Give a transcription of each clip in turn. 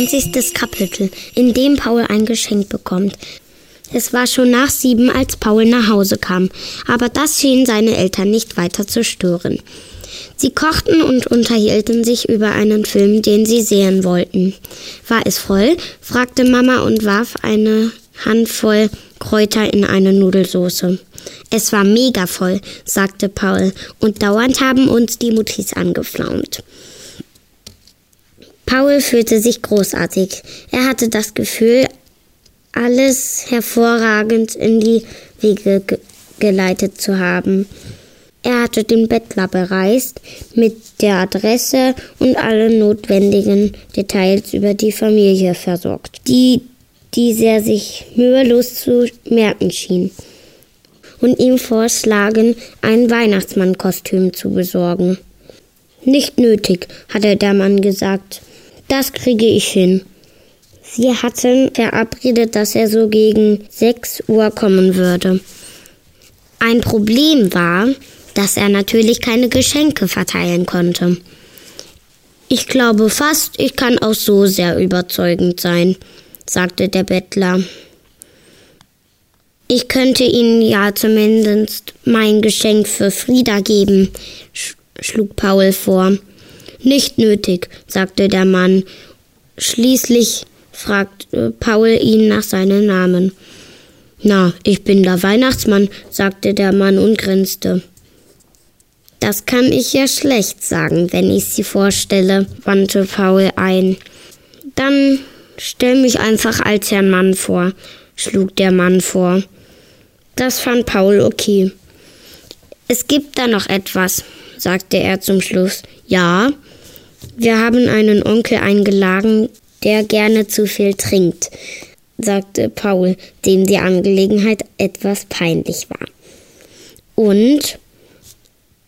Zwanzigstes Kapitel, in dem Paul ein Geschenk bekommt. Es war schon nach sieben, als Paul nach Hause kam, aber das schien seine Eltern nicht weiter zu stören. Sie kochten und unterhielten sich über einen Film, den sie sehen wollten. War es voll? fragte Mama und warf eine Handvoll Kräuter in eine Nudelsoße. Es war mega voll, sagte Paul, und dauernd haben uns die Mutis angeflaumt. Paul fühlte sich großartig. Er hatte das Gefühl, alles hervorragend in die Wege ge geleitet zu haben. Er hatte den Bettler bereist mit der Adresse und alle notwendigen Details über die Familie versorgt, die dieser sich mühelos zu merken schien, und ihm vorschlagen, ein Weihnachtsmannkostüm zu besorgen. Nicht nötig, hatte der Mann gesagt. Das kriege ich hin. Sie hatten verabredet, dass er so gegen sechs Uhr kommen würde. Ein Problem war, dass er natürlich keine Geschenke verteilen konnte. Ich glaube fast, ich kann auch so sehr überzeugend sein, sagte der Bettler. Ich könnte Ihnen ja zumindest mein Geschenk für Frieda geben, schlug Paul vor. Nicht nötig, sagte der Mann. Schließlich fragte Paul ihn nach seinem Namen. Na, ich bin der Weihnachtsmann, sagte der Mann und grinste. Das kann ich ja schlecht sagen, wenn ich sie vorstelle, wandte Paul ein. Dann stell mich einfach als Herrn Mann vor, schlug der Mann vor. Das fand Paul okay. Es gibt da noch etwas, sagte er zum Schluss. Ja, wir haben einen Onkel eingeladen, der gerne zu viel trinkt, sagte Paul, dem die Angelegenheit etwas peinlich war. Und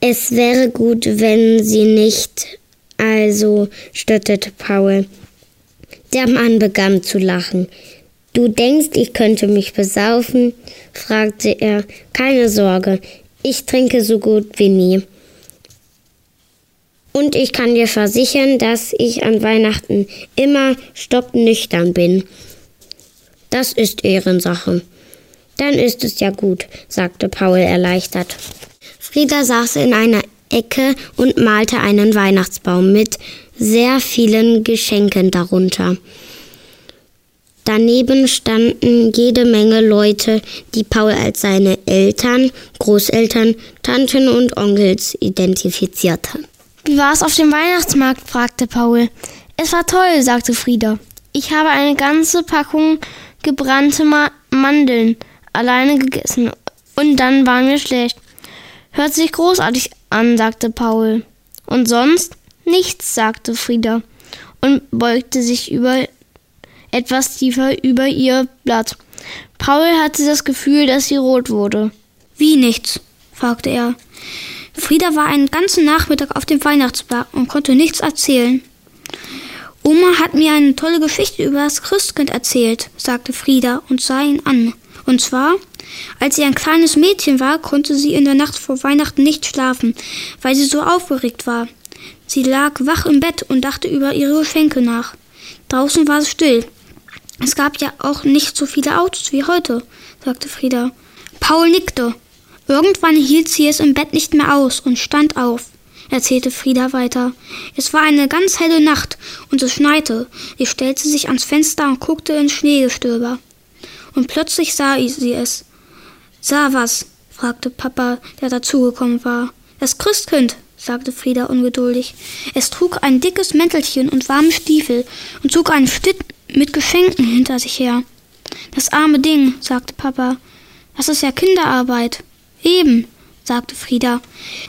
es wäre gut, wenn sie nicht. Also, stotterte Paul. Der Mann begann zu lachen. Du denkst, ich könnte mich besaufen? fragte er. Keine Sorge, ich trinke so gut wie nie. Und ich kann dir versichern, dass ich an Weihnachten immer stocknüchtern bin. Das ist Ehrensache. Dann ist es ja gut, sagte Paul erleichtert. Frieda saß in einer Ecke und malte einen Weihnachtsbaum mit sehr vielen Geschenken darunter. Daneben standen jede Menge Leute, die Paul als seine Eltern, Großeltern, Tanten und Onkels identifizierte. Wie war es auf dem Weihnachtsmarkt? fragte Paul. Es war toll, sagte Frieda. Ich habe eine ganze Packung gebrannte Ma Mandeln alleine gegessen und dann war mir schlecht. Hört sich großartig an, sagte Paul. Und sonst? Nichts, sagte Frieda und beugte sich über etwas tiefer über ihr Blatt. Paul hatte das Gefühl, dass sie rot wurde. Wie nichts? fragte er. Frieda war einen ganzen Nachmittag auf dem Weihnachtsberg und konnte nichts erzählen. Oma hat mir eine tolle Geschichte über das Christkind erzählt, sagte Frieda und sah ihn an. Und zwar, als sie ein kleines Mädchen war, konnte sie in der Nacht vor Weihnachten nicht schlafen, weil sie so aufgeregt war. Sie lag wach im Bett und dachte über ihre Geschenke nach. Draußen war es still. Es gab ja auch nicht so viele Autos wie heute, sagte Frieda. Paul nickte. Irgendwann hielt sie es im Bett nicht mehr aus und stand auf, erzählte Frieda weiter. Es war eine ganz helle Nacht und es schneite. Sie stellte sich ans Fenster und guckte ins Schneegestöber. Und plötzlich sah sie es. Sah was? fragte Papa, der dazugekommen war. Das Christkind, sagte Frieda ungeduldig. Es trug ein dickes Mäntelchen und warme Stiefel und zog einen mit Geschenken hinter sich her. Das arme Ding, sagte Papa. Das ist ja Kinderarbeit. Eben, sagte Frieda.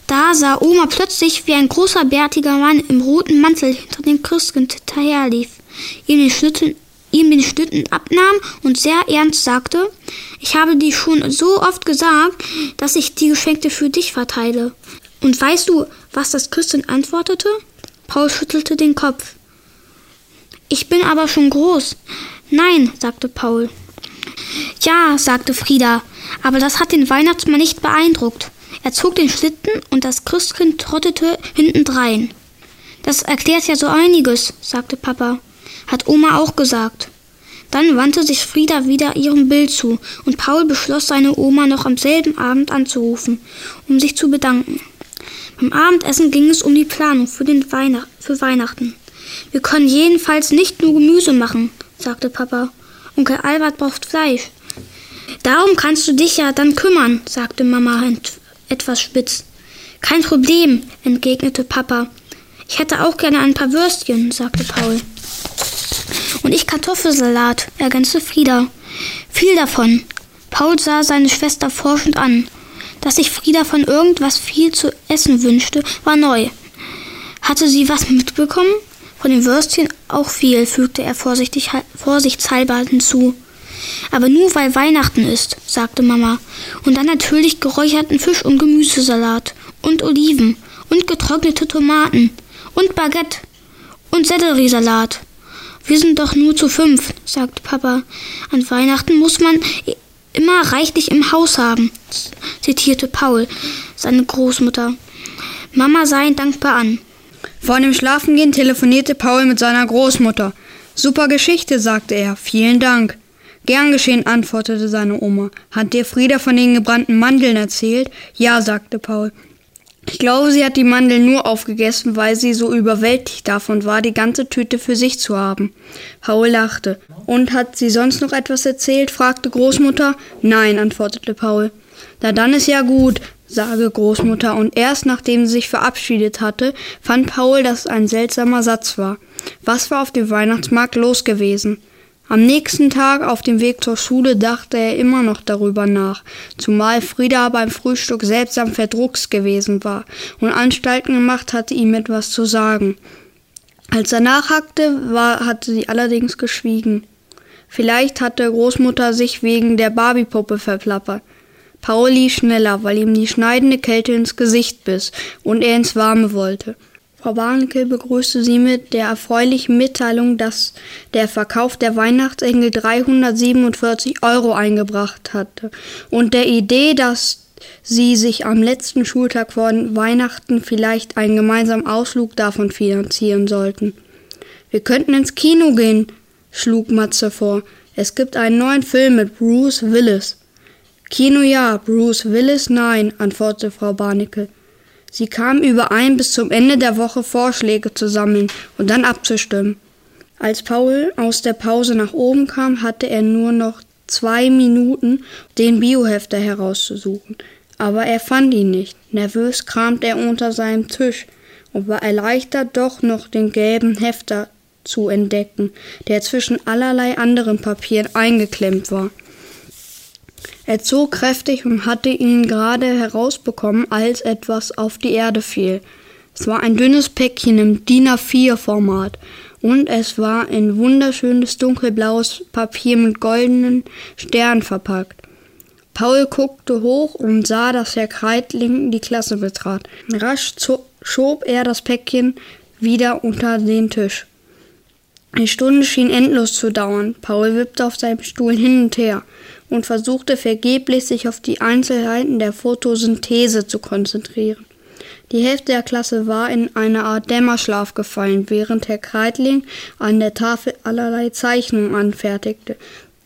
Da sah Oma plötzlich, wie ein großer bärtiger Mann im roten Mantel hinter dem Christkind hinterherlief, ihm den Schlitten, ihm den Schlitten abnahm und sehr ernst sagte, ich habe dir schon so oft gesagt, dass ich die Geschenke für dich verteile. Und weißt du, was das Christkind antwortete? Paul schüttelte den Kopf. Ich bin aber schon groß. Nein, sagte Paul. Ja, sagte Frieda, aber das hat den Weihnachtsmann nicht beeindruckt. Er zog den Schlitten und das Christkind trottete hintendrein. Das erklärt ja so einiges, sagte Papa. Hat Oma auch gesagt. Dann wandte sich Frieda wieder ihrem Bild zu, und Paul beschloss, seine Oma noch am selben Abend anzurufen, um sich zu bedanken. Beim Abendessen ging es um die Planung für, Weihnacht, für Weihnachten. Wir können jedenfalls nicht nur Gemüse machen, sagte Papa. Onkel Albert braucht Fleisch. Darum kannst du dich ja dann kümmern, sagte Mama etwas spitz. Kein Problem, entgegnete Papa. Ich hätte auch gerne ein paar Würstchen, sagte Paul. Und ich Kartoffelsalat, ergänzte Frieda. Viel davon. Paul sah seine Schwester forschend an. Dass sich Frieda von irgendwas viel zu essen wünschte, war neu. Hatte sie was mitbekommen? Von den Würstchen auch viel, fügte er vorsichtig, vorsichtshalber hinzu. Aber nur weil Weihnachten ist, sagte Mama. Und dann natürlich geräucherten Fisch und Gemüsesalat. Und Oliven. Und getrocknete Tomaten. Und Baguette. Und Selleriesalat. Wir sind doch nur zu fünf, sagte Papa. An Weihnachten muss man immer reichlich im Haus haben, zitierte Paul, seine Großmutter. Mama sah ihn dankbar an. Vor dem Schlafengehen telefonierte Paul mit seiner Großmutter. Super Geschichte, sagte er. Vielen Dank. Gern geschehen, antwortete seine Oma. Hat dir Frieda von den gebrannten Mandeln erzählt? Ja, sagte Paul. Ich glaube, sie hat die Mandeln nur aufgegessen, weil sie so überwältigt davon war, die ganze Tüte für sich zu haben. Paul lachte. Und hat sie sonst noch etwas erzählt? fragte Großmutter. Nein, antwortete Paul. Na dann ist ja gut, sage Großmutter, und erst nachdem sie sich verabschiedet hatte, fand Paul, dass es ein seltsamer Satz war. Was war auf dem Weihnachtsmarkt los gewesen? Am nächsten Tag auf dem Weg zur Schule dachte er immer noch darüber nach, zumal Frieda beim Frühstück seltsam verdrucks gewesen war und Anstalten gemacht hatte, ihm etwas zu sagen. Als er nachhackte, war, hatte sie allerdings geschwiegen. Vielleicht hatte Großmutter sich wegen der Barbiepuppe verplappert. Paul lief schneller, weil ihm die schneidende Kälte ins Gesicht biss und er ins Warme wollte. Frau Warnke begrüßte sie mit der erfreulichen Mitteilung, dass der Verkauf der Weihnachtsengel 347 Euro eingebracht hatte und der Idee, dass sie sich am letzten Schultag vor Weihnachten vielleicht einen gemeinsamen Ausflug davon finanzieren sollten. Wir könnten ins Kino gehen, schlug Matze vor. Es gibt einen neuen Film mit Bruce Willis. Kino ja, Bruce Willis nein, antwortete Frau Barnickel. Sie kamen überein, bis zum Ende der Woche Vorschläge zu sammeln und dann abzustimmen. Als Paul aus der Pause nach oben kam, hatte er nur noch zwei Minuten, den Biohefter herauszusuchen. Aber er fand ihn nicht. Nervös kramte er unter seinem Tisch und war erleichtert, doch noch den gelben Hefter zu entdecken, der zwischen allerlei anderen Papieren eingeklemmt war. Er zog kräftig und hatte ihn gerade herausbekommen, als etwas auf die Erde fiel. Es war ein dünnes Päckchen im DIN A4-Format und es war in wunderschönes dunkelblaues Papier mit goldenen Sternen verpackt. Paul guckte hoch und sah, dass Herr Kreitling die Klasse betrat. Rasch schob er das Päckchen wieder unter den Tisch. Die Stunde schien endlos zu dauern. Paul wippte auf seinem Stuhl hin und her und versuchte vergeblich, sich auf die Einzelheiten der Photosynthese zu konzentrieren. Die Hälfte der Klasse war in eine Art Dämmerschlaf gefallen, während Herr Kreitling an der Tafel allerlei Zeichnungen anfertigte,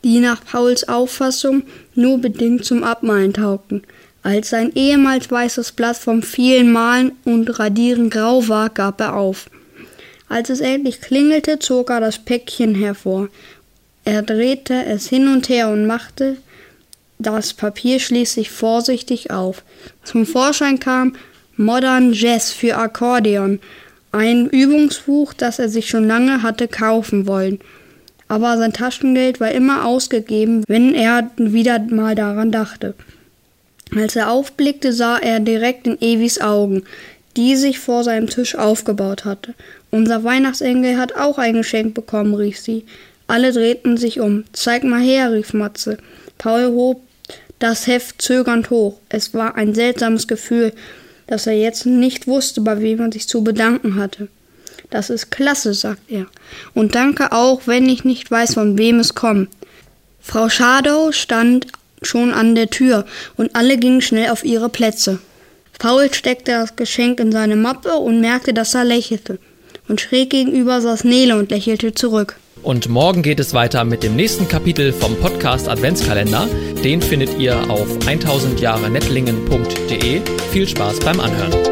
die nach Pauls Auffassung nur bedingt zum Abmalen taugten. Als sein ehemals weißes Blatt vom vielen Malen und Radieren grau war, gab er auf. Als es endlich klingelte, zog er das Päckchen hervor er drehte es hin und her und machte das Papier schließlich vorsichtig auf. Zum Vorschein kam Modern Jazz für Akkordeon, ein Übungsbuch, das er sich schon lange hatte kaufen wollen. Aber sein Taschengeld war immer ausgegeben, wenn er wieder mal daran dachte. Als er aufblickte, sah er direkt in Evis Augen, die sich vor seinem Tisch aufgebaut hatte. Unser Weihnachtsengel hat auch ein Geschenk bekommen, rief sie. Alle drehten sich um. Zeig mal her, rief Matze. Paul hob das Heft zögernd hoch. Es war ein seltsames Gefühl, dass er jetzt nicht wusste, bei wem er sich zu bedanken hatte. Das ist klasse, sagt er. Und danke auch, wenn ich nicht weiß, von wem es kommt. Frau Schadow stand schon an der Tür und alle gingen schnell auf ihre Plätze. Paul steckte das Geschenk in seine Mappe und merkte, dass er lächelte. und schräg gegenüber saß Nele und lächelte zurück. Und morgen geht es weiter mit dem nächsten Kapitel vom Podcast Adventskalender. Den findet ihr auf 1000jahrenettlingen.de. Viel Spaß beim Anhören.